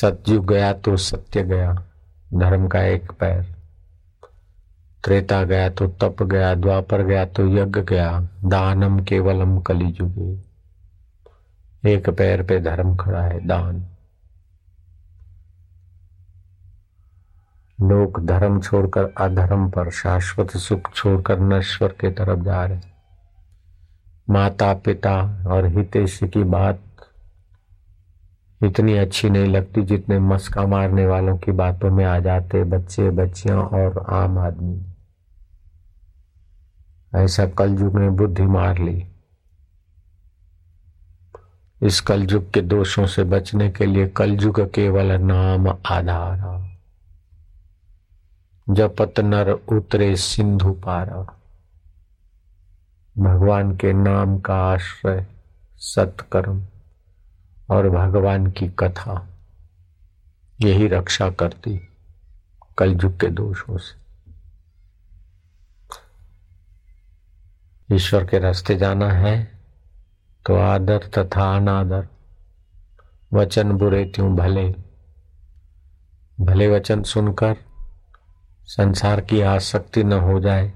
सतयुग गया तो सत्य गया, धर्म का एक पैर। त्रेता गया तो तप गया, द्वापर गया तो यज्ञ गया, दानम केवलम कलिजुगे एक पैर पे धर्म खड़ा है, दान। लोग धर्म छोड़कर अधर्म पर, शाश्वत सुख छोड़कर नश्वर के तरफ़ जा रहे माता पिता और हितेशी की बात इतनी अच्छी नहीं लगती जितने मस्का मारने वालों की बातों में आ जाते बच्चे, बच्चियाँ और आम आदमी। ऐसा कलयुग ने बुद्धि मार ली। इस कलयुग के दोषों से बचने के लिए कलयुग केवल नाम आधार। जपत नर उतरे सिंधु पारा। भगवान के नाम का आश्रय सत्कर्म। और भगवान की कथा। यही रक्षा करती कलयुग के दोषों से। ईश्वर के रास्ते जाना है तो आदर तथा अनादर। वचन बुरे त्यों भले। भले वचन सुनकर संसार की आसक्ति न हो जाए,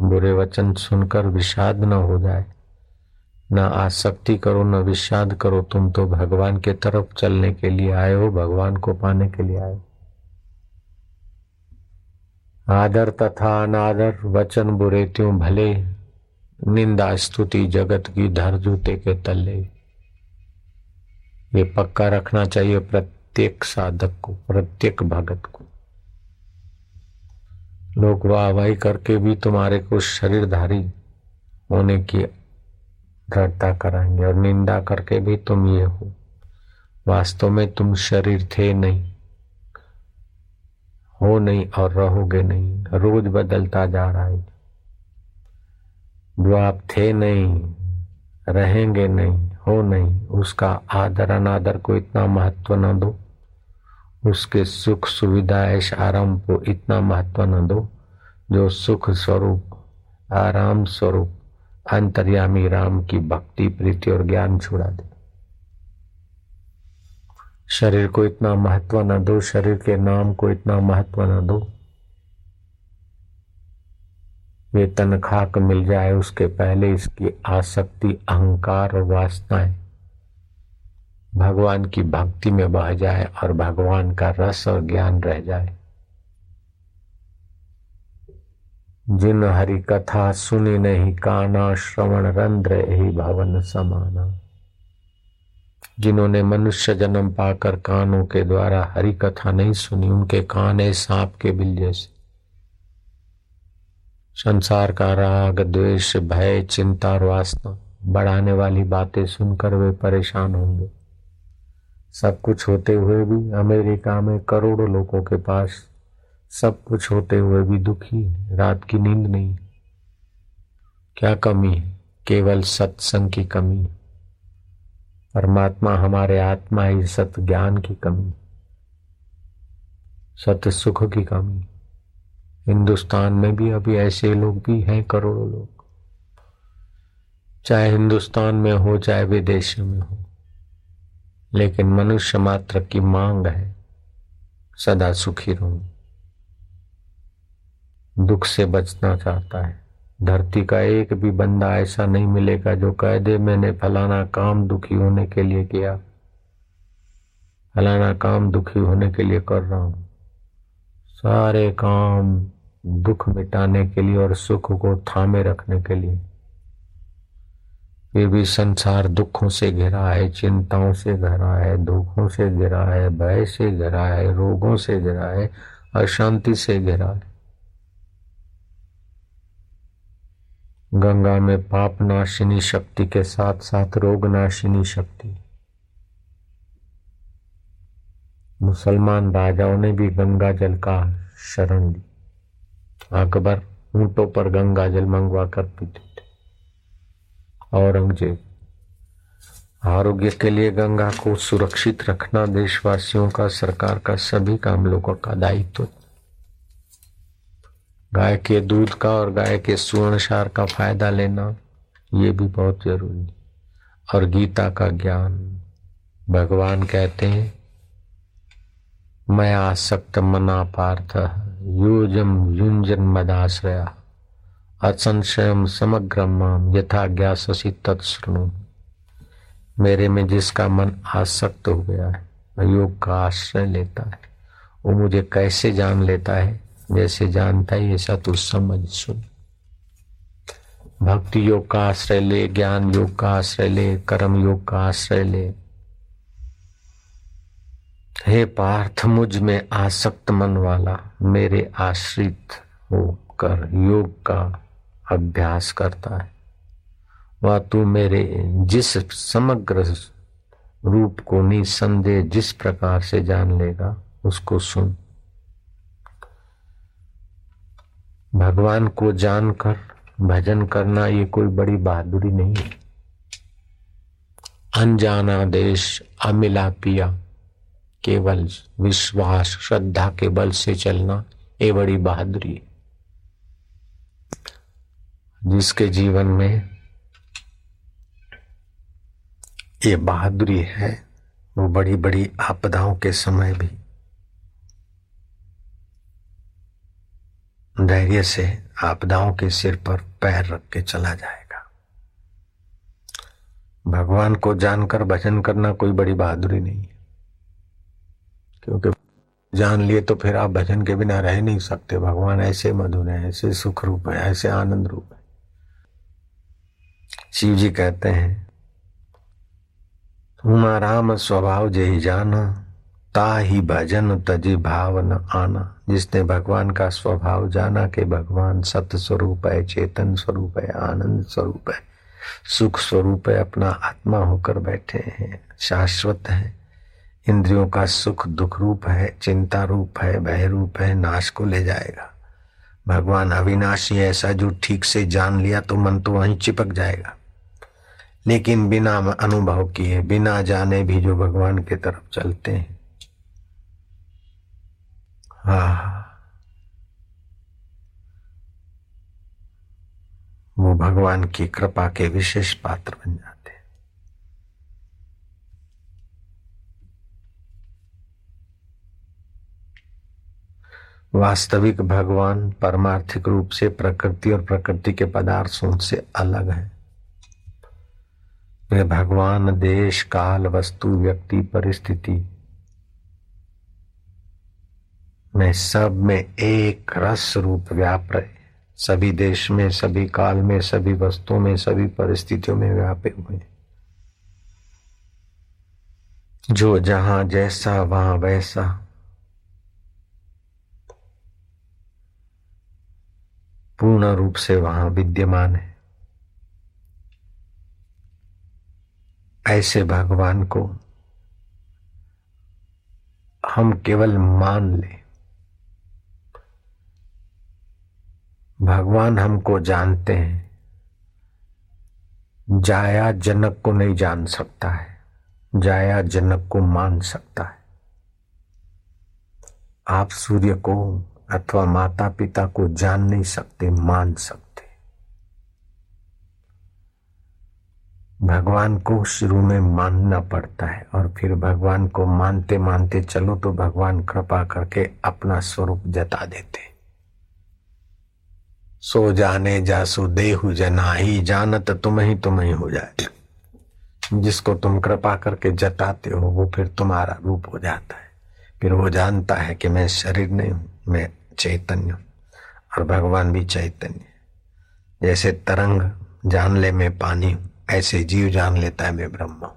बुरे वचन सुनकर विषाद न हो जाए। न आसक्ति करो, न विषाद करो, तुम तो भगवान के तरफ़ चलने के लिए आए हो, भगवान को पाने के लिए आए आदर तथा अनादर, वचन बुरे त्यों भले, निंदा स्तुति जगत की धर जूते के तले। ये पक्का रखना चाहिए प्रत्येक साधक को, प्रत्येक भगत को। लोग वाहवाही करके भी तुम्हारे को शरीरधारी होने की दृढ़ता कराएँगे और निंदा करके भी तुम ये हो। वास्तव में तुम शरीर थे नहीं, हो नहीं और रहोगे नहीं। रोज बदलता जा रहा है। जो आप थे नहीं, रहेंगे नहीं, हो नहीं, उसका आदर अनादर को इतना महत्व न दो। उसके सुख सुविधा ऐश आराम को इतना महत्व न दो, जो सुख स्वरूप, आराम स्वरूप अंतर्यामी राम की भक्ति, प्रीति और ज्ञान छुड़ा दे। शरीर को इतना महत्व न दो, शरीर के नाम को इतना महत्व न दो। ये तन खाक मिल जाए, उसके पहले इसकी आसक्ति, अहंकार और वासनाएँ भगवान की भक्ति में बह जाए और भगवान का रस और ज्ञान रह जाए। जिन हरि कथा सुनी नहीं काना श्रवण रंध्र ही भवन समाना। जिन्होंने मनुष्य जन्म पाकर कानों के द्वारा हरि कथा नहीं सुनी, उनके कान सांप के बिल जैसे। संसार का राग, द्वेष, भय, चिंता और वासना, बढ़ाने वाली बातें सुनकर वे परेशान होंगे। सब कुछ होते हुए भी अमेरिका में करोड़ों लोगों के पास सब कुछ होते हुए भी दुखी रात की नींद नहीं। क्या कमी केवल सत्संग की कमी। परमात्मा हमारे आत्मा ही सत ज्ञान की कमी। सत्य सुख की कमी। हिंदुस्तान में भी अभी ऐसे लोग भी हैं करोड़ों लोग। चाहे हिंदुस्तान में हो, चाहे विदेश में हो। लेकिन मनुष्य मात्र की मांग है सदा सुखी रहूँ। दुख से बचना चाहता है। धरती का एक भी बंदा ऐसा नहीं मिलेगा जो कह दे, मैंने फलाना काम दुखी होने के लिए किया। फलाना काम दुखी होने के लिए कर रहा हूँ। सारे काम दुख मिटाने के लिए और सुख को थामे रखने के लिए। फिर भी संसार दुखों से घिरा है, चिंताओं से घिरा है दुखों से घिरा है, भय से घिरा है, रोगों से घिरा है, अशांति से घिरा है। गंगा में पाप नाशिनी शक्ति के साथ साथ रोग नाशिनी शक्ति। मुसलमान राजाओं ने भी गंगा जल का शरण ली। अकबर ऊंटों पर गंगा जल मंगवा कर पीते थे। औरंगज़ेब, आरोग्य के लिए गंगा को सुरक्षित रखना देशवासियों का, सरकार का सभी काम लोगों का दायित्व गाय के दूध का और गाय के सुवर्ण सार का फ़ायदा लेना, ये भी बहुत ज़रूरी। और गीता का ज्ञान। भगवान कहते हैं, मैं आसक्त मना पार्थ यूजम युंजन मदाश्रया, असंशयम समग्रम यथा ज्ञासी तत्णु मेरे में जिसका मन आसक्त हो गया है योग का आश्रय लेता है। वो मुझे कैसे जान लेता है? जैसे जानता है ऐसा तू समझ, सुन। भक्ति योग का आश्रय ले, ज्ञान योग का आश्रय ले, कर्म योग का आश्रय ले। हे पार्थ, मुझमें आसक्त मन वाला, मेरे आश्रित होकर योग का अभ्यास करता है। वह तू मेरे जिस समग्र रूप को निसंदेह जिस प्रकार से जान लेगा, उसको सुन। भगवान को जानकर, भजन करना ये कोई बड़ी बहादुरी नहीं है। अनजाना देश, अमिला पिया, केवल विश्वास, श्रद्धा के बल से चलना ये बड़ी बहादुरी है। जिसके जीवन में ये बहादुरी है, वो बड़ी बड़ी आपदाओं के समय भी धैर्य से आपदाओं के सिर पर पैर रख के चला जाएगा। भगवान को जानकर भजन करना कोई बड़ी बहादुरी नहीं है। क्योंकि जान लिए तो फिर आप भजन के बिना रह नहीं सकते। भगवान ऐसे मधुर है, ऐसे सुख रूप है, ऐसे आनंद रूप है। शिव जी कहते हैं उमा राम स्वभाव जही जाना ता ही भजन तजी भाव न आना। जिसने भगवान का स्वभाव जाना कि भगवान सत्य स्वरूप है, चेतन स्वरूप है, आनंद स्वरूप है, सुख स्वरूप है, अपना आत्मा होकर बैठे हैं, शाश्वत है। इंद्रियों का सुख दुख रूप है, चिंता रूप है, भय रूप है, नाश को ले जाएगा। भगवान अविनाशी ऐसा जो ठीक से जान लिया तो मन तो वहीं चिपक जाएगा। लेकिन बिना अनुभव किए, बिना जाने भी जो भगवान की तरफ़ चलते हैं हा। वो भगवान की कृपा के विशेष पात्र बन जाते वास्तविक भगवान परमार्थिक रूप से प्रकृति और प्रकृति के पदार्थों से अलग है। वे भगवान देश, काल, वस्तु, व्यक्ति, परिस्थिति में सब में एक रस रूप व्याप रहे। सभी देश में, सभी काल में, सभी वस्तुओं में, सभी परिस्थितियों में व्यापे हुए। जो जहाँ जैसा, वहाँ वैसा। पूर्ण रूप से वहाँ विद्यमान है। ऐसे भगवान को हम केवल मान ले। भगवान हमको जानते हैं। जाया जनक को नहीं जान सकता है। जाया जनक को मान सकता है। आप सूर्य को अथवा माता पिता को जान नहीं सकते, मान सकते। भगवान को शुरू में मानना पड़ता है और फिर भगवान को मानते मानते चलो तो भगवान कृपा करके अपना स्वरूप जता देते सो जाने जासु देहु जना ही जानत तुम ही तुम ही हो जाए। जिसको तुम कृपा करके जताते हो, वो फिर तुम्हारा रूप हो जाता है। फिर वो जानता है कि मैं शरीर नहीं हूँ, मैं चैतन्य हूँ, और भगवान भी चैतन्य जैसे तरंग जान ले मैं पानी हूँ, ऐसे जीव जान लेता है मैं ब्रह्म हूँ।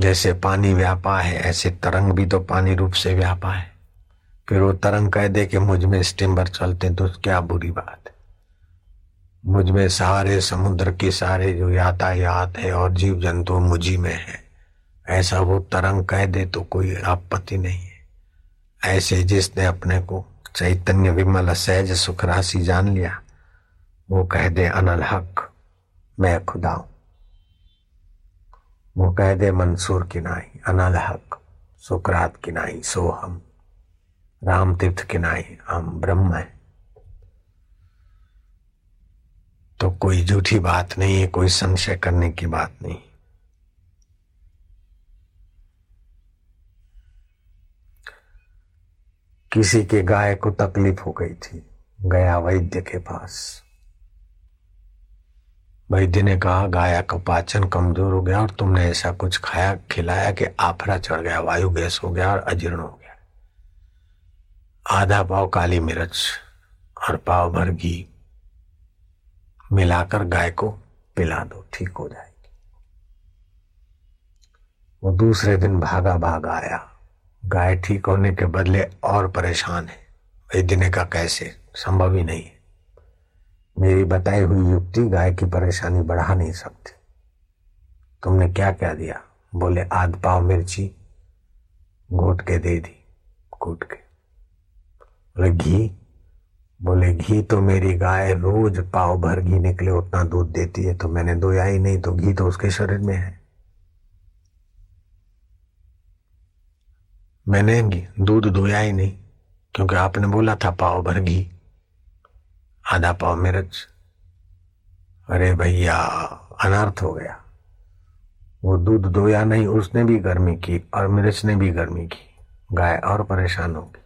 जैसे पानी व्यापा है, ऐसे तरंग भी तो पानी रूप से व्यापा है। फिर वो तरंग कह दे कि मुझमें स्टिम्बर चलते तो क्या बुरी बात है? मुझमें सारे समुद्र के सारे जो यातायात है और जीव जंतु मुझी में है। ऐसा वो तरंग कह दे तो कोई आपत्ति नहीं है। ऐसे जिसने अपने को चैतन्य विमल, सहज सुख राशि जान लिया, वो कह दे, अनल हक, मैं खुदा हूँ। वो कह दे, मंसूर की नाई, अनल हक, सुकरात की नाई, सो हम। राम तीर्थ की नाई, हम ब्रह्म है। तो कोई झूठी बात नहीं है, कोई संशय करने की बात नहीं। किसी के गाय को तकलीफ़ हो गई थी, गया वैद्य के पास। वैद्य ने कहा, गाया का पाचन कमज़ोर हो गया और तुमने ऐसा कुछ खाया, खिलाया कि आफरा चढ़ गया, वायु गैस हो गया और अजीर्ण हो गया। आधा पाव काली मिर्च और पाव भर घी मिलाकर गाय को पिला दो, ठीक हो जाएगी। वो दूसरे दिन भागा भाग आया। गाय ठीक होने के बदले और परेशान है। वैद्य कहा कैसे? संभव ही नहीं है। मेरी बताई हुई युक्ति गाय की परेशानी बढ़ा नहीं सकती। तुमने क्या क्या दिया? बोले, आध पाव मिर्ची, घोट के दे दी कूट के। बोले, घी? बोले, घी तो मेरी गाय रोज पाव भर घी निकले, उतना दूध देती है तो मैंने दोया ही नहीं तो घी तो उसके शरीर में है। मैंने दूध धोया ही नहीं, क्योंकि आपने बोला था पाव भर घी, आधा पाव मिर्च। अरे भैया, अनर्थ हो गया। वो दूध धोया नहीं, उसने भी गर्मी की और मिर्च ने भी गर्मी की। गाय और परेशान होगी।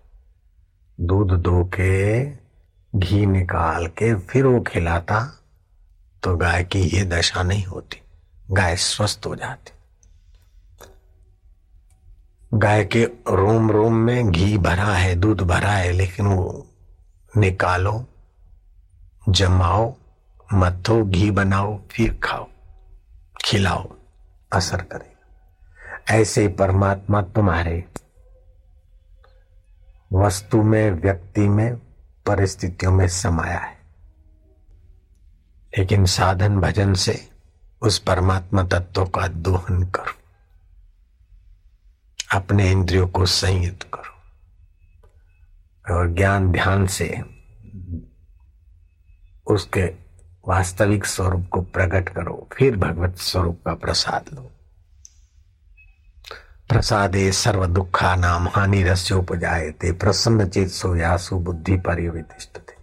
दूध धो के घी निकाल के फिर वो खिलाता तो गाय की ये दशा नहीं होती। गाय स्वस्थ हो जाती। गाय के रोम रोम में घी भरा है, दूध भरा है, लेकिन वो निकालो, जमाओ मथो घी बनाओ, फिर खाओ, खिलाओ, असर करेगा। ऐसे परमात्मा तुम्हारे वस्तु में, व्यक्ति में, परिस्थितियों में समाया है। लेकिन साधन भजन से उस परमात्मा तत्व का दोहन करो। अपने इंद्रियों को संयुक्त करो। और ज्ञान ध्यान से उसके वास्तविक स्वरूप को प्रकट करो। फिर भगवत स्वरूप का प्रसाद लो। प्रसादे सर्व दुखा नाम हानि रस्योपजाए थे प्रसन्न चेत सो यासु बुद्धि परिवितिष्ठ थे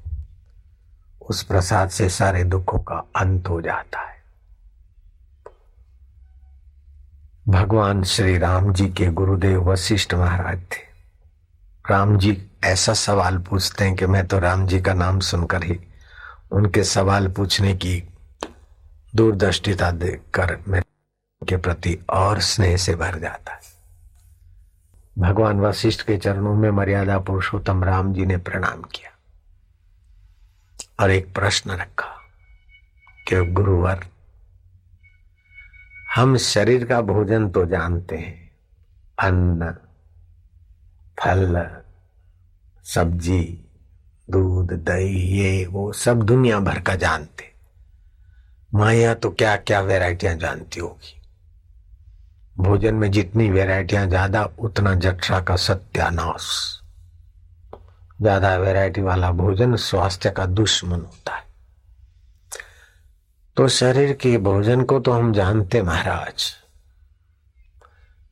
उस प्रसाद से सारे दुखों का अंत हो जाता है। भगवान श्री राम जी के गुरुदेव वशिष्ठ महाराज थे। राम जी ऐसा सवाल पूछते हैं कि मैं तो राम जी का नाम सुनकर ही उनके सवाल पूछने की दूरदृष्टिता देखकर मैं के प्रति और स्नेह से भर जाता है। भगवान वशिष्ठ के चरणों में मर्यादा पुरुषोत्तम राम जी ने प्रणाम किया और एक प्रश्न रखा कि गुरुवर, हम शरीर का भोजन तो जानते हैं, अन्न, फल, सब्ज़ी, दूध, दही, ये, वो सब दुनिया भर का जानते माया तो क्या क्या वेराइटियाँ जानती होगी? भोजन में जितनी वेराइटियाँ ज़्यादा उतना जठरा का सत्यानाश। ज़्यादा वैरायटी वाला भोजन स्वास्थ्य का दुश्मन होता है। तो शरीर के भोजन को तो हम जानते महाराज।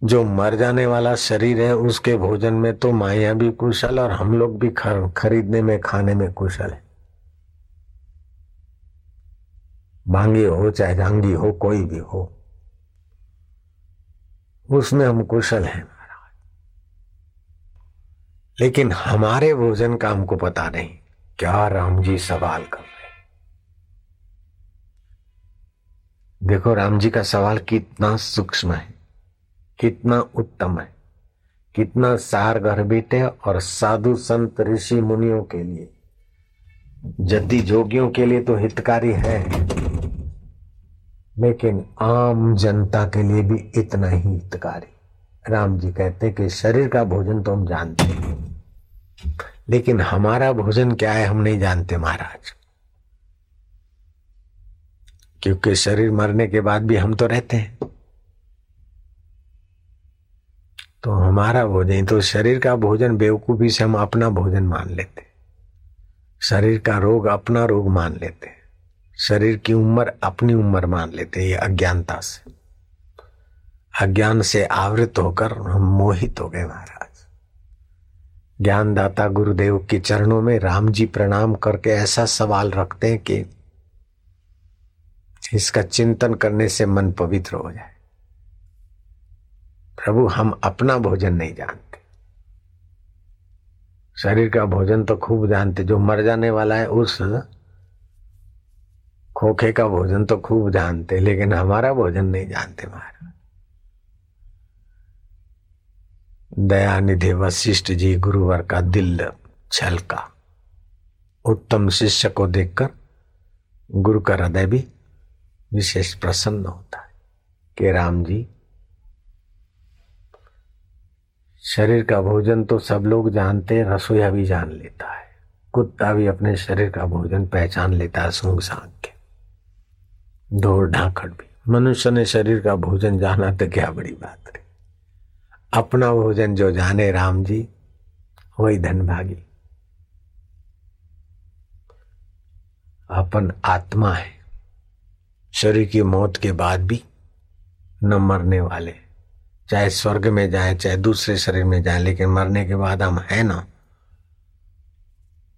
जो मर जाने वाला शरीर है, उसके भोजन में तो माया भी कुशल और हम लोग भी खरीदने में, खाने में कुशल है। बांगी हो चाहे जांगी हो, कोई भी हो। उसमें हम कुशल हैं लेकिन हमारे भोजन का हमको पता नहीं, क्या राम जी सवाल कर रहे देखो, राम जी का सवाल कितना सूक्ष्म है, कितना उत्तम है, कितना सार गर्भित है और साधु संत ऋषि मुनियों के लिए जद्दी जोगियों के लिए तो हितकारी है। लेकिन आम जनता के लिए भी इतना ही हितकारी। राम जी कहते कि शरीर का भोजन तो हम जानते हैं। लेकिन हमारा भोजन क्या है, हम नहीं जानते महाराज। क्योंकि शरीर मरने के बाद भी हम तो रहते हैं। तो हमारा भोजन तो शरीर का भोजन बेवकूफ़ी से हम अपना भोजन मान लेते शरीर का रोग अपना रोग मान लेते शरीर की उम्र अपनी उम्र मान लेते हैं, ये अज्ञानता से। अज्ञान से आवृत होकर हम मोहित हो गए महाराज। ज्ञानदाता गुरुदेव के चरणों में राम जी प्रणाम करके ऐसा सवाल रखते हैं कि इसका चिंतन करने से मन पवित्र हो जाए। प्रभु, हम अपना भोजन नहीं जानते। शरीर का भोजन तो खूब जानते, जो मर जाने वाला है उस खोखे का भोजन तो खूब जानते, लेकिन हमारा भोजन नहीं जानते महाराज। दयानिधि वशिष्ठ जी गुरुवर का दिल छलका। उत्तम शिष्य को देखकर गुरु का हृदय भी विशेष प्रसन्न होता है कि राम जी, शरीर का भोजन तो सब लोग जानते हैं, रसोईया भी जान लेता है, कुत्ता भी अपने शरीर का भोजन पहचान लेता है सूंघ सांग के। ढोर ढाकड़ भी। मनुष्य ने शरीर का भोजन जाना तो क्या बड़ी बात है अपना भोजन जो जाने राम जी, वही धन भागी। अपन आत्मा है। शरीर की मौत के बाद भी न मरने वाले। चाहे स्वर्ग में जाए, चाहे दूसरे शरीर में जाए, लेकिन मरने के बाद हम है ना।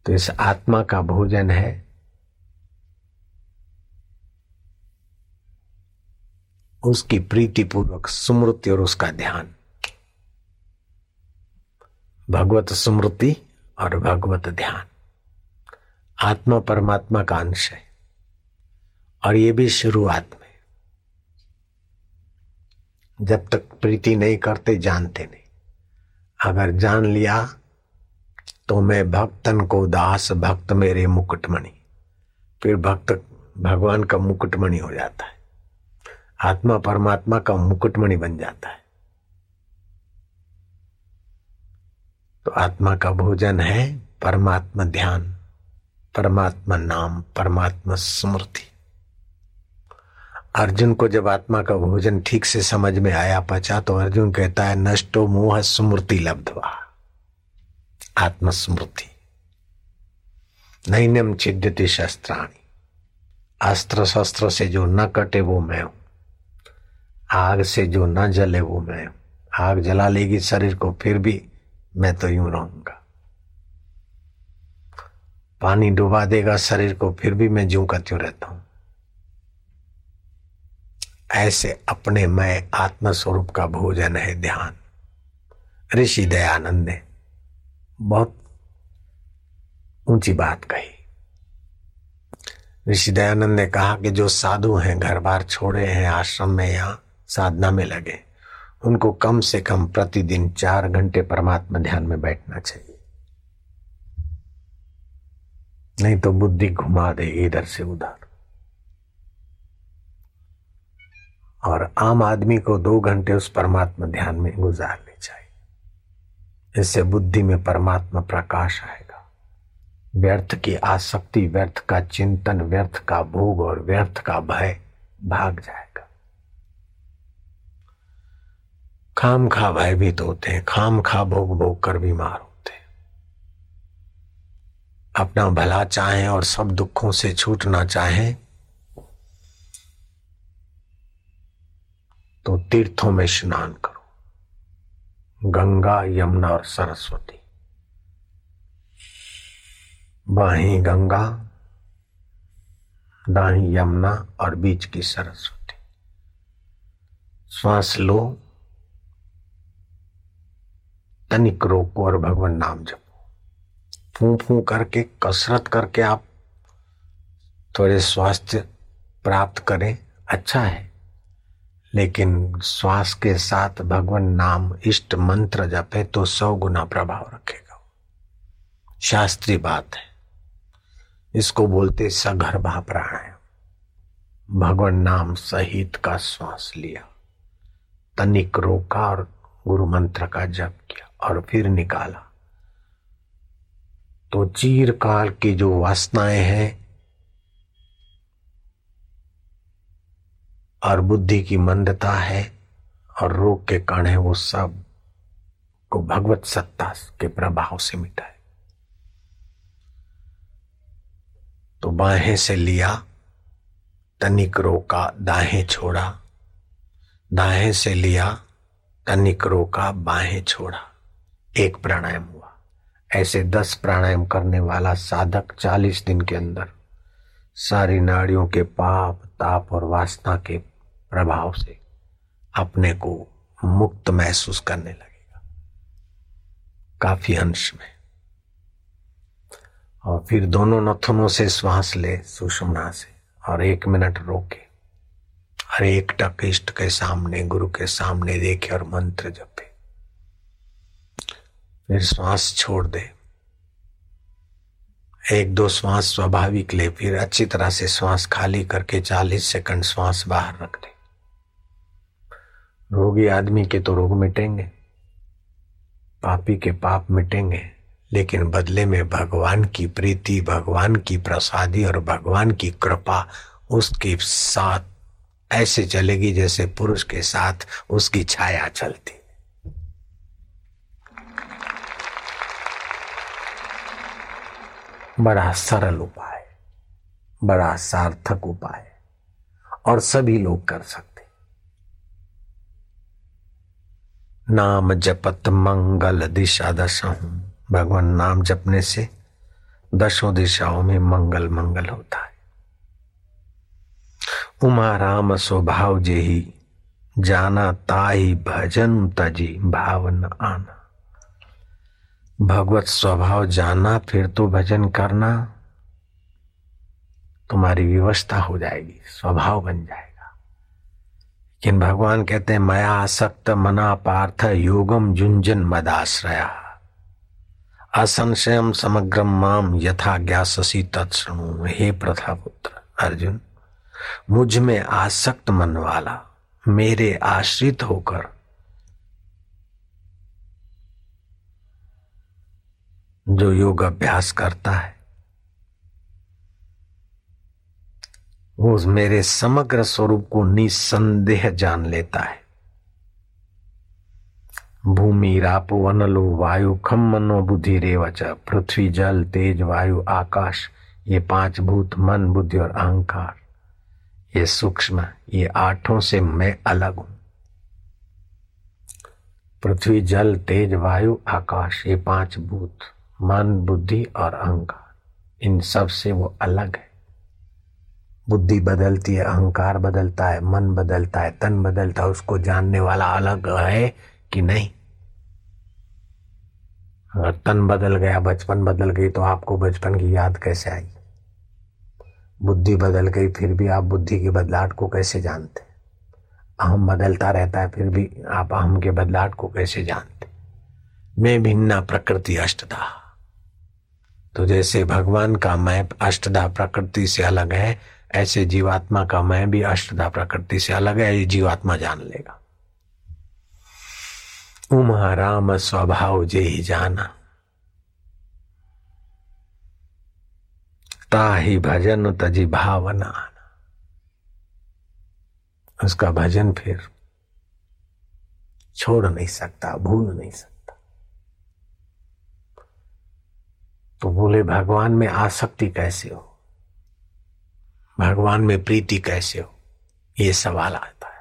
तो इस आत्मा का भोजन है उसकी प्रीति पूर्वक स्मृति और उसका ध्यान। भगवत स्मृति और भगवत ध्यान। आत्मा परमात्मा का अंश है और ये भी शुरुआत में। जब तक प्रीति नहीं करते, जानते नहीं। अगर जान लिया तो मैं भक्तन को दास भक्त मेरे मुकुटमणि। फिर भक्त, भगवान का मुकुटमणि हो जाता है। आत्मा परमात्मा का मुकुटमणि बन जाता है। तो आत्मा का भोजन है परमात्मा ध्यान, परमात्मा नाम, परमात्मा स्मृति। अर्जुन को जब आत्मा का भोजन ठीक से समझ में आया पचा तो अर्जुन कहता है, नष्टो मोह स्मृति लब्धवा। आत्मस्मृति नैनम छिद्यति शस्त्राणी। अस्त्र शस्त्र से जो न कटे वो मैं हूँ। आग से जो न जले वो मैं। आग जला लेगी शरीर को, फिर भी मैं तो यूँ रहूँगा। पानी डुबा देगा शरीर को, फिर भी मैं ज्यों का त्यों रहता हूँ? ऐसे अपने मैं आत्म स्वरूप का भोजन है ध्यान। ऋषि दयानंद ने बहुत ऊँची बात कही। ऋषि दयानंद ने कहा कि जो साधु हैं, घर बार छोड़े हैं, आश्रम में यहाँ साधना में लगे। उनको कम से कम प्रतिदिन चार घंटे परमात्मा ध्यान में बैठना चाहिए। नहीं तो बुद्धि घुमा दे इधर से उधर। और आम आदमी को दो घंटे उस परमात्मा ध्यान में गुजारने चाहिए। इससे बुद्धि में परमात्मा प्रकाश आएगा। व्यर्थ की आसक्ति, व्यर्थ का चिंतन, व्यर्थ का भोग और व्यर्थ का भय भाग जाएगा। खाम खा भयभीत होते हैं खाम खा भोग भोग कर बीमार होते हैं। अपना भला चाहें और सब दुखों से छूटना चाहें तो तीर्थों में स्नान करो। गंगा, यमुना और सरस्वती। बाही गंगा, दाही यमुना और बीच की सरस्वती। श्वास लो। तनिक रोको और भगवान नाम जपो। फू फू करके, कसरत करके आप थोड़े स्वास्थ्य प्राप्त करें अच्छा है। लेकिन श्वास के साथ भगवान नाम इष्ट मंत्र जपे तो सौ गुना प्रभाव रखेगा। शास्त्रीय बात है। इसको बोलते सगर्भा प्राणायाम। भगवान नाम सहित का श्वास लिया। तनिक रोका और गुरु मंत्र का जप किया। और फिर निकाला। तो चीर काल की जो वासनाएँ हैं और बुद्धि की मंदता है और रोग के कण है, वो सबको भगवत सत्ता के प्रभाव से मिटाए तो बाहें से लिया, तनिक रोका, दाहें छोड़ा। दाहें से लिया, तनिक रोका, बाहें छोड़ा। एक प्राणायाम हुआ। ऐसे दस प्राणायाम करने वाला साधक चालीस दिन के अंदर सारी नाड़ियों के पाप, ताप और वासना के प्रभाव से अपने को मुक्त महसूस करने लगेगा। काफ़ी अंश में। और फिर दोनों नथुनों से श्वास ले सुषमना से और एक मिनट रोके। और एक टक इष्ट के सामने, गुरु के सामने देखे और मंत्र जपे। फिर श्वास छोड़ दे। एक दो श्वास स्वाभाविक ले, फिर अच्छी तरह से श्वास खाली करके चालीस सेकंड श्वास बाहर रख दे। रोगी आदमी के तो रोग मिटेंगे, पापी के पाप मिटेंगे, लेकिन बदले में भगवान की प्रीति, भगवान की प्रसादी और भगवान की कृपा उसके साथ ऐसे चलेगी जैसे पुरुष के साथ उसकी छाया चलती। बड़ा सरल उपाय बड़ा सार्थक उपाय और सभी लोग कर सकते नाम जपत मंगल दिशा दशा भगवान नाम जपने से दशों दिशाओं में मंगल मंगल होता है। उमा राम स्वभाव जे ही जाना ताई भजन तजी भावन आना। भगवत स्वभाव जाना, फिर तो भजन करना, तुम्हारी व्यवस्था हो जाएगी, स्वभाव बन जाएगा। लेकिन भगवान कहते हैं, मया आसक्त मना पार्थ योगम जुंजन मदाश्रया। असंशयम समग्रम माम यथा ज्ञासी तत्णु हे प्रथा पुत्र अर्जुन, मुझमें आसक्त मन वाला मेरे आश्रित होकर जो योग अभ्यास करता है, वो मेरे समग्र स्वरूप को निसंदेह जान लेता है। भूमि, रापो अनलो वायु खम मनो बुद्धि रेवच, पृथ्वी, जल, तेज, वायु, आकाश, ये पाँच भूत, मन, बुद्धि और अहंकार। ये सूक्ष्म, ये आठों से मैं अलग हूँ। पृथ्वी, जल, तेज, वायु, आकाश, ये पाँच भूत। मन, बुद्धि और अहंकार। इन सबसे वो अलग है। बुद्धि बदलती है, अहंकार बदलता है, मन बदलता है, तन बदलता है, उसको जानने वाला अलग है कि नहीं? अगर तन बदल गया, बचपन बदल गई तो आपको बचपन की याद कैसे आई? बुद्धि बदल गई, फिर भी आप बुद्धि के बदलाव को कैसे जानते अहम बदलता रहता है, फिर भी आप अहम के बदलाव को कैसे जानते मैं भिन्ना प्रकृति अष्टदा तो जैसे भगवान का मैं अष्टधा प्रकृति से अलग है, ऐसे जीवात्मा का मैं भी अष्टधा प्रकृति से अलग है, ये जीवात्मा जान लेगा। उमा राम स्वभाव जे ही जाना। ताही भजन तजी भावना उसका भजन फिर छोड़ नहीं सकता, भूल नहीं सकता। तो बोले, भगवान में आसक्ति कैसे हो? भगवान में प्रीति कैसे हो? ये सवाल आता है।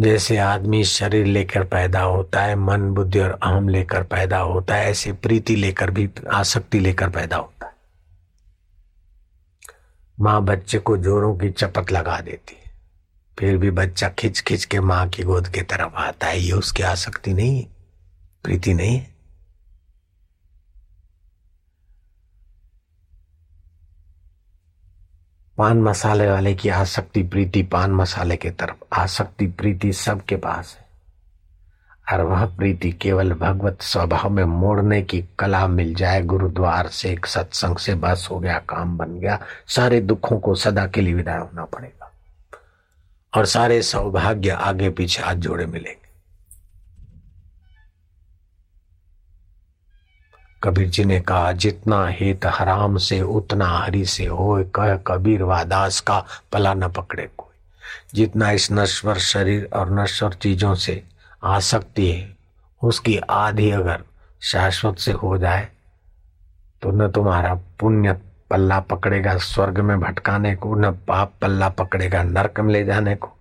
जैसे आदमी शरीर लेकर पैदा होता है, मन, बुद्धि और अहम लेकर पैदा होता है, ऐसे प्रीति लेकर भी, आसक्ति लेकर पैदा होता है। माँ बच्चे को जोरों की चपत लगा देती है। फिर भी बच्चा खिंच खिंच के माँ की गोद की तरफ़ आता है, ये उसकी आसक्ति नहीं है, प्रीति नहीं है। पान मसाले वाले की आसक्ति प्रीति पान मसाले के तरफ़। आसक्ति प्रीति सबके पास है। और वह प्रीति केवल भगवत स्वभाव में मोड़ने की कला मिल जाए, गुरुद्वार से एक सत्संग से बस हो गया, काम बन गया, सारे दुखों को सदा के लिए विदाई होना पड़ेगा। और सारे सौभाग्य आगे पीछे हाथ जोड़े मिलेंगे। कबीर जी ने कहा, जितना हित हराम से, उतना हरि से हो कह कबीर वादास का पला न पकड़े कोई। जितना इस नश्वर शरीर और नश्वर चीज़ों से आसक्ति है, उसकी आधी अगर शाश्वत से हो जाए तो न तुम्हारा पुण्य पल्ला पकड़ेगा स्वर्ग में भटकाने को, न पाप पल्ला पकड़ेगा नरक में ले जाने को,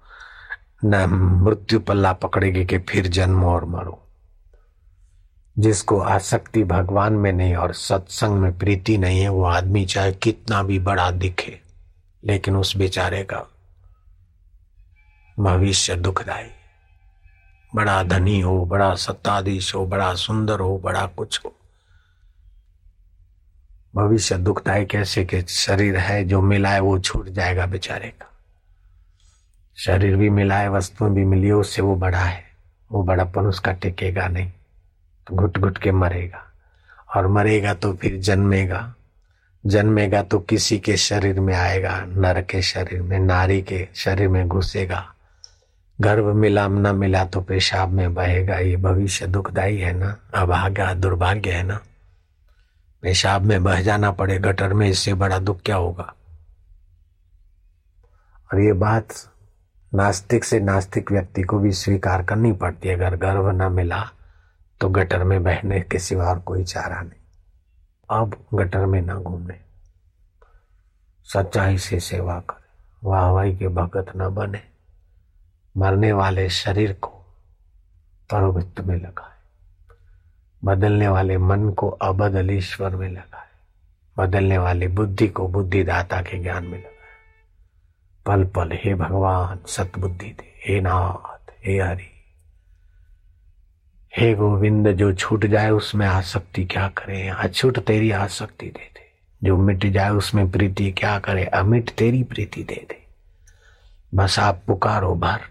न मृत्यु पल्ला पकड़ेगी कि फिर जन्म और मरो। जिसको आसक्ति भगवान में नहीं और सत्संग में प्रीति नहीं है, वो आदमी चाहे कितना भी बड़ा दिखे, लेकिन उस बेचारे का भविष्य दुखदायी बड़ा धनी हो, बड़ा सत्ताधीश हो, बड़ा सुंदर हो, बड़ा कुछ हो। भविष्य दुखदायी कैसे के शरीर है, जो मिला है वो छूट जाएगा बेचारे का। शरीर भी मिला है वस्तुएँ भी मिली है उससे वो बड़ा है, वो बड़ापन उसका टिकेगा नहीं। घुट घुट के मरेगा और मरेगा तो फिर जन्मेगा। जन्मेगा तो किसी के शरीर में आएगा, नर के शरीर में, नारी के शरीर में घुसेगा। गर्भ मिला, न मिला तो पेशाब में बहेगा। ये भविष्य दुखदाई है ना? अभाग्य दुर्भाग्य है ना? पेशाब में बह जाना पड़े, गटर में इससे बड़ा दुख क्या होगा? और ये बात नास्तिक से नास्तिक व्यक्ति को भी स्वीकार करनी पड़ती है। अगर गर्भ न मिला तो गटर में बहने के सिवा और कोई चारा नहीं। अब गटर में ना घूमने। सच्चाई से सेवा करें। वाहवाही के भगत न बने। मरने वाले शरीर को परोभित में लगाए। बदलने वाले मन को अबदल ईश्वर में लगाए। बदलने वाली बुद्धि को बुद्धिदाता के ज्ञान में लगाए। पल पल हे भगवान, सतबुद्धि दे। हे नाथ, हे हरि। हे गोविंद, जो छूट जाए उसमें आसक्ति क्या करे? अछूट तेरी आसक्ति दे दे। जो मिट जाए उसमें प्रीति क्या करे? अमिट तेरी प्रीति दे दे। बस आप पुकारो भर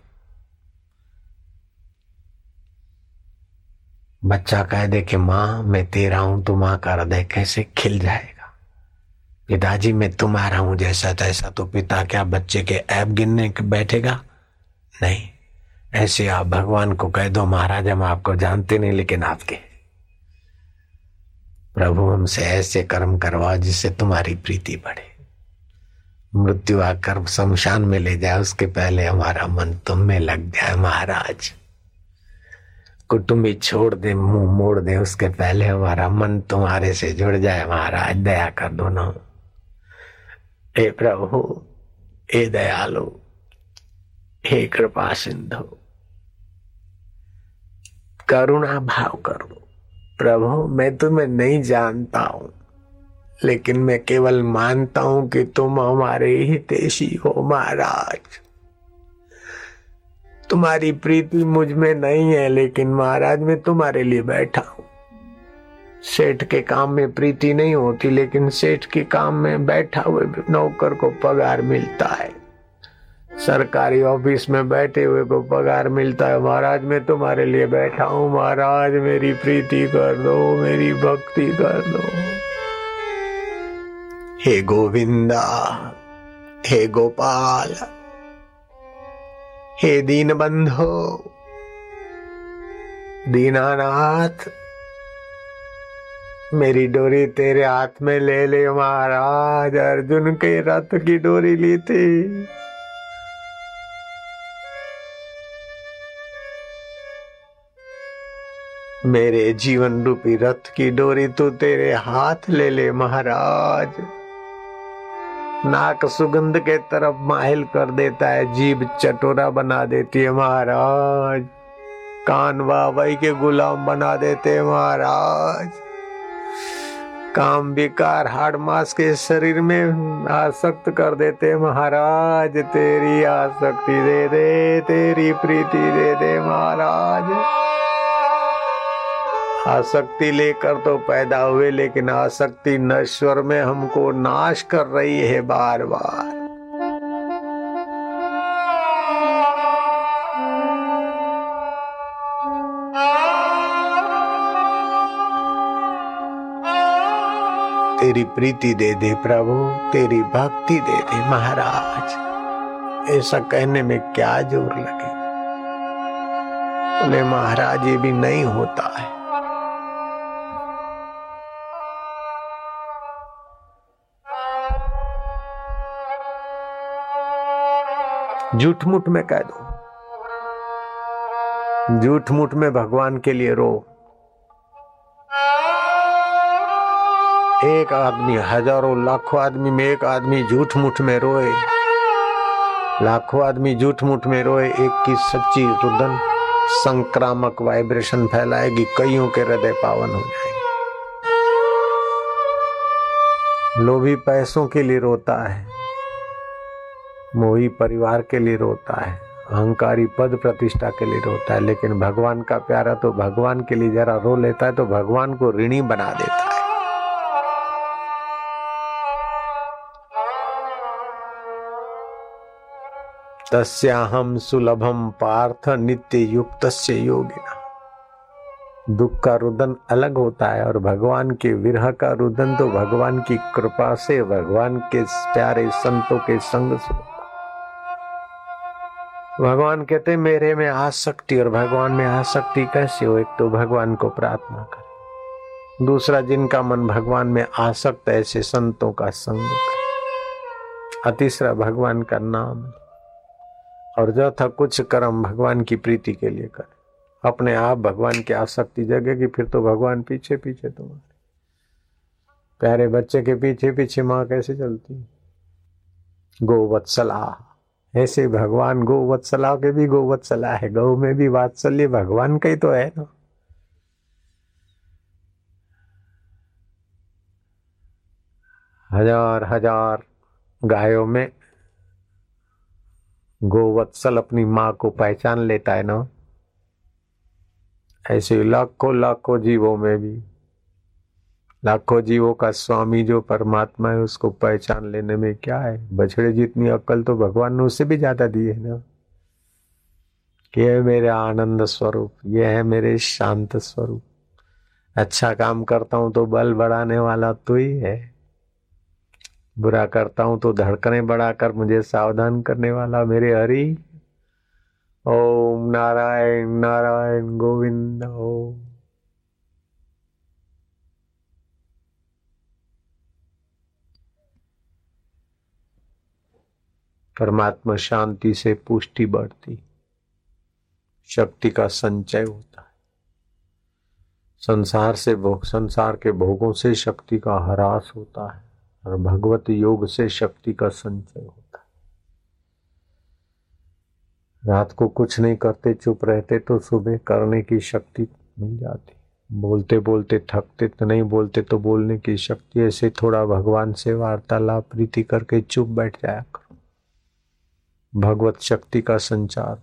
बच्चा कह दे कि माँ, मैं तेरा हूँ तो माँ का हृदय कैसे खिल जाएगा। पिताजी, मैं तुम्हारा हूँ जैसा तैसा तो पिता क्या बच्चे के ऐप गिनने बैठेगा? नहीं। ऐसे आप भगवान को कह दो, महाराज, हम आपको जानते नहीं, लेकिन आपके। प्रभु, हमसे ऐसे कर्म करवाओ जिससे तुम्हारी प्रीति बढ़े। मृत्यु आकर शमशान में ले जाए, उसके पहले हमारा मन तुम में लग जाए, महाराज। कुटुंबी छोड़ दे, मुँह मोड़ दे, उसके पहले हमारा मन तुम्हारे से जुड़ जाए, महाराज, दया कर दो ना। हे प्रभु, हे दयालु, हे कृपा सिंधु करुणा भाव करो प्रभु, मैं तुम्हें नहीं जानता हूँ, लेकिन मैं केवल मानता हूँ कि तुम हमारे ही देशी हो महाराज। तुम्हारी प्रीति मुझमें नहीं है, लेकिन महाराज, मैं तुम्हारे लिए बैठा हूँ। सेठ के काम में प्रीति नहीं होती, लेकिन सेठ के काम में बैठा हुए नौकर को पगार मिलता है। सरकारी ऑफ़िस में बैठे हुए को पगार मिलता है। महाराज, मैं तुम्हारे लिए बैठा हूँ। महाराज, मेरी प्रीति कर दो, मेरी भक्ति कर दो। हे गोविंदा, हे गोपाल, हे दीन बंधो दीनानाथ, मेरी डोरी तेरे हाथ में ले ले। महाराज, अर्जुन के रथ की डोरी ली थी। मेरे जीवन रूपी रथ की डोरी तू तेरे हाथ ले ले, महाराज। नाक सुगंध के तरफ़ माहिल कर देता है, जीभ चटोरा बना देती है, महाराज। कान वाई के गुलाम बना देते महाराज। काम विकार हाड़ मास के शरीर में आसक्त कर देते महाराज। तेरी आसक्ति दे दे, तेरी प्रीति दे दे, महाराज। आसक्ति लेकर तो पैदा हुए, लेकिन आसक्ति नश्वर में हमको नाश कर रही है बार बार तेरी प्रीति दे दे प्रभु, तेरी भक्ति दे दे महाराज। ऐसा कहने में क्या ज़ोर लगे? बोले महाराज ये भी नहीं होता है। झूठ मुठ में कह दो। झूठ मुठ में भगवान के लिए रो। एक आदमी, हज़ारों, लाखों आदमी में एक आदमी झूठ मुठ में रोए। लाखों आदमी झूठ मुठ में रोए, एक की सच्ची रुदन, संक्रामक वाइब्रेशन फैलाएगी, कईयों के हृदय पावन हो जाएँगे। लोभी पैसों के लिए रोता है। मोही परिवार के लिए रोता है, अहंकारी पद प्रतिष्ठा के लिए रोता है, लेकिन भगवान का प्यारा तो भगवान के लिए जरा रो लेता है तो भगवान को ऋणी बना देता है। तस्याहम सुलभम पार्थ नित्य युक्त से योगिना। दुख का रुदन अलग होता है और भगवान के विरह का रुदन तो भगवान की कृपा से, भगवान के प्यारे संतों के संग से भगवान कहते मेरे में आसक्ति और भगवान में आसक्ति कैसे हो? एक तो भगवान को प्रार्थना करे। दूसरा, जिनका मन भगवान में आसक्त ऐसे संतों का संग तीसरा, भगवान का नाम और जो था कुछ कर्म भगवान की प्रीति के लिए करे। अपने आप भगवान की आसक्ति जगेगी, फिर तो भगवान पीछे पीछे तुम्हारे। प्यारे बच्चे के पीछे पीछे माँ कैसे चलती? गोवत्सला ऐसे भगवान गोवत्सला के भी गोवत्सला है, गौ में भी वात्सल्य भगवान का ही तो है ना। हज़ार हज़ार गायों में गोवत्सल अपनी माँ को पहचान लेता है ना। ऐसे लाखों लाखों जीवों में भी। लाखों जीवों का स्वामी जो परमात्मा है, उसको पहचान लेने में क्या है? बछड़े जितनी अक्ल तो भगवान ने उससे भी ज़्यादा दी है ना? ये है मेरे आनंद स्वरूप, ये है मेरे शांत स्वरूप। अच्छा काम करता हूँ तो बल बढ़ाने वाला तो ही है। बुरा करता हूँ तो धड़कने बढ़ाकर मुझे सावधान करने वाला मेरे हरि। ओम नारायण नारायण गोविंद, ओम। परमात्मा शांति से पुष्टि बढ़ती। शक्ति का संचय होता है। संसार से भोग, संसार के भोगों से शक्ति का ह्रास होता है और भगवत योग से शक्ति का संचय होता है। रात को कुछ नहीं करते, चुप रहते तो सुबह करने की शक्ति मिल जाती। बोलते बोलते थकते तो नहीं बोलते तो बोलने की शक्ति। ऐसे थोड़ा भगवान से वार्तालाप, प्रीति करके चुप बैठ जाया करो। भगवत शक्ति का संचार।